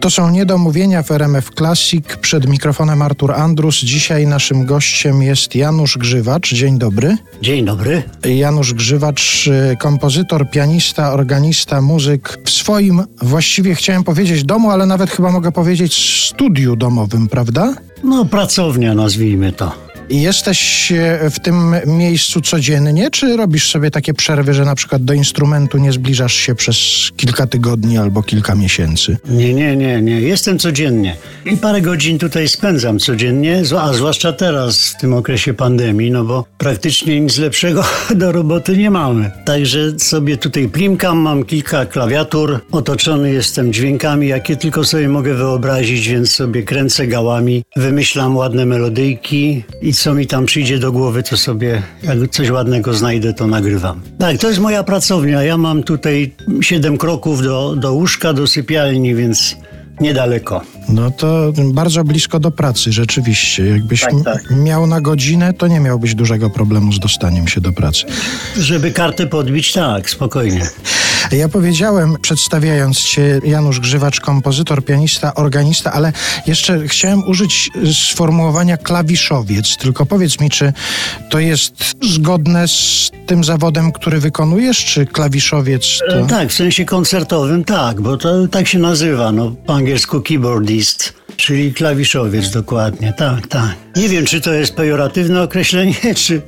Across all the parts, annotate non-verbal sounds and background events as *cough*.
To są niedomówienia w RMF Classic. Przed mikrofonem Artur Andrus. Dzisiaj naszym gościem jest Janusz Grzywacz. Dzień dobry. Dzień dobry. Janusz Grzywacz, y, kompozytor, pianista, organista, muzyk. W swoim, właściwie chciałem powiedzieć domu, ale nawet chyba mogę powiedzieć studiu domowym, prawda? No, pracownia nazwijmy to. Jesteś e, w tym miejscu codziennie, czy robisz sobie takie przerwy, że na przykład do instrumentu nie zbliżasz się przez kilka tygodni albo kilka miesięcy? Nie, nie, nie, nie. Jestem codziennie. I parę godzin tutaj spędzam codziennie, a zwłaszcza teraz, w tym okresie pandemii, no bo praktycznie nic lepszego *laughs* do roboty nie mamy. Także sobie tutaj plimkam, mam kilka klawiatur, otoczony jestem dźwiękami, jakie tylko sobie mogę wyobrazić, więc sobie kręcę gałami, wymyślam ładne melodyjki i co mi tam przyjdzie do głowy, to sobie jak coś ładnego znajdę, to nagrywam. Tak, to jest moja pracownia. Ja mam tutaj siedem kroków do, do łóżka, do sypialni, więc niedaleko. No to bardzo blisko do pracy, rzeczywiście. Jakbyś tak, tak. miał na godzinę, to nie miałbyś dużego problemu z dostaniem się do pracy. Żeby kartę podbić, tak, spokojnie. Ja powiedziałem, przedstawiając Cię, Janusz Grzywacz, kompozytor, pianista, organista, ale jeszcze chciałem użyć sformułowania klawiszowiec. Tylko powiedz mi, czy to jest zgodne z tym zawodem, który wykonujesz, czy klawiszowiec to... E, tak, w sensie koncertowym tak, bo to tak się nazywa, no po angielsku keyboardist. Czyli klawiszowiec dokładnie, tak, tak. Nie wiem, czy to jest pejoratywne określenie, *laughs* czy,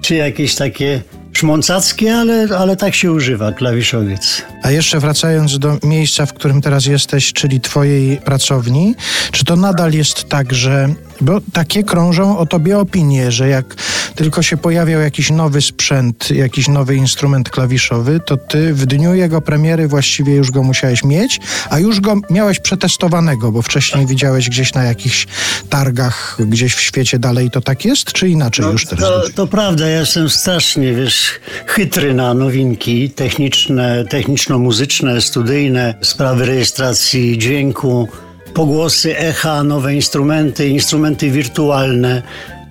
czy jakieś takie szmoncackie, ale, ale tak się używa, klawiszowiec. A jeszcze wracając do miejsca, w którym teraz jesteś, czyli twojej pracowni, czy to nadal jest tak, że bo takie krążą o tobie opinie, że jak tylko się pojawiał jakiś nowy sprzęt, jakiś nowy instrument klawiszowy, to ty w dniu jego premiery właściwie już go musiałeś mieć, a już go miałeś przetestowanego, bo wcześniej widziałeś gdzieś na jakichś targach, gdzieś w świecie dalej to tak jest, czy inaczej no, już teraz? To, to prawda, ja jestem strasznie, wiesz, chytry na nowinki techniczne, techniczno-muzyczne, studyjne, sprawy rejestracji dźwięku, pogłosy, echa, nowe instrumenty, instrumenty wirtualne.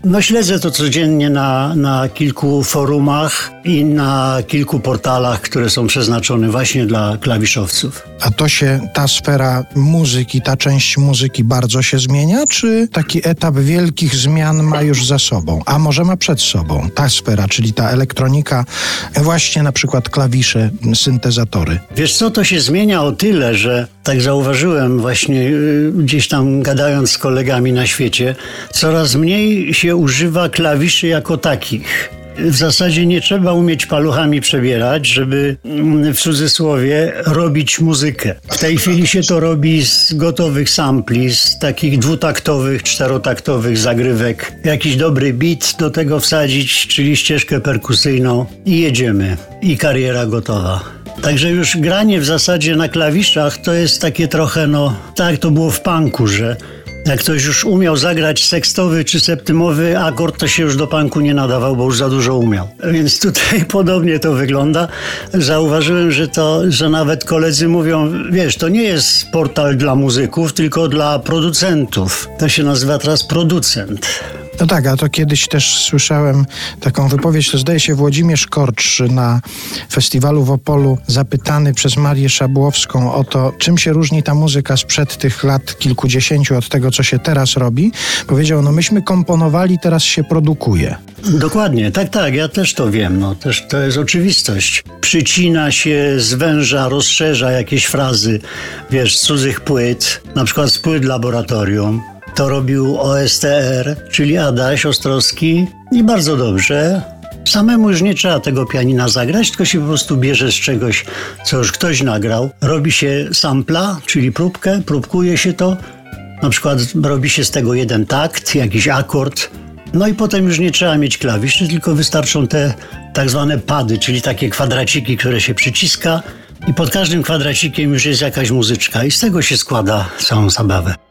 No śledzę to codziennie na, na kilku forumach i na kilku portalach, które są przeznaczone właśnie dla klawiszowców. A to się, ta sfera muzyki, ta część muzyki bardzo się zmienia, czy taki etap wielkich zmian ma już za sobą? A może ma przed sobą ta sfera, czyli ta elektronika, właśnie na przykład klawisze, syntezatory? Wiesz co, to się zmienia o tyle, że tak zauważyłem właśnie y, gdzieś tam gadając z kolegami na świecie, coraz mniej się używa klawiszy jako takich. W zasadzie nie trzeba umieć paluchami przebierać, żeby mm, w cudzysłowie robić muzykę. W tej chwili się to robi z gotowych sampli, z takich dwutaktowych, czterotaktowych zagrywek. Jakiś dobry beat do tego wsadzić, czyli ścieżkę perkusyjną i jedziemy. I kariera gotowa. Także już granie w zasadzie na klawiszach to jest takie trochę, no tak to było w punku, że jak ktoś już umiał zagrać sekstowy czy septymowy akord, to się już do punku nie nadawał, bo już za dużo umiał. Więc tutaj *laughs* podobnie to wygląda. Zauważyłem, że to, że nawet koledzy mówią, wiesz, to nie jest portal dla muzyków, tylko dla producentów. To się nazywa teraz producent. No tak, a to kiedyś też słyszałem taką wypowiedź, to zdaje się Włodzimierz Korcz na festiwalu w Opolu, zapytany przez Marię Szabłowską o to, czym się różni ta muzyka sprzed tych lat kilkudziesięciu od tego, co się teraz robi. Powiedział, no myśmy komponowali, teraz się produkuje. Dokładnie, tak, tak, ja też to wiem, no też to jest oczywistość. Przycina się, zwęża, rozszerza jakieś frazy, wiesz, z cudzych płyt, na przykład z płyt laboratorium to robił OSTR, czyli Adaś Ostrowski i bardzo dobrze. Samemu już nie trzeba tego pianina zagrać, tylko się po prostu bierze z czegoś, co już ktoś nagrał. Robi się sampla, czyli próbkę, próbkuje się to. Na przykład robi się z tego jeden takt, jakiś akord. No i potem już nie trzeba mieć klawiszy, tylko wystarczą te tak zwane pady, czyli takie kwadraciki, które się przyciska i pod każdym kwadracikiem już jest jakaś muzyczka i z tego się składa całą zabawę.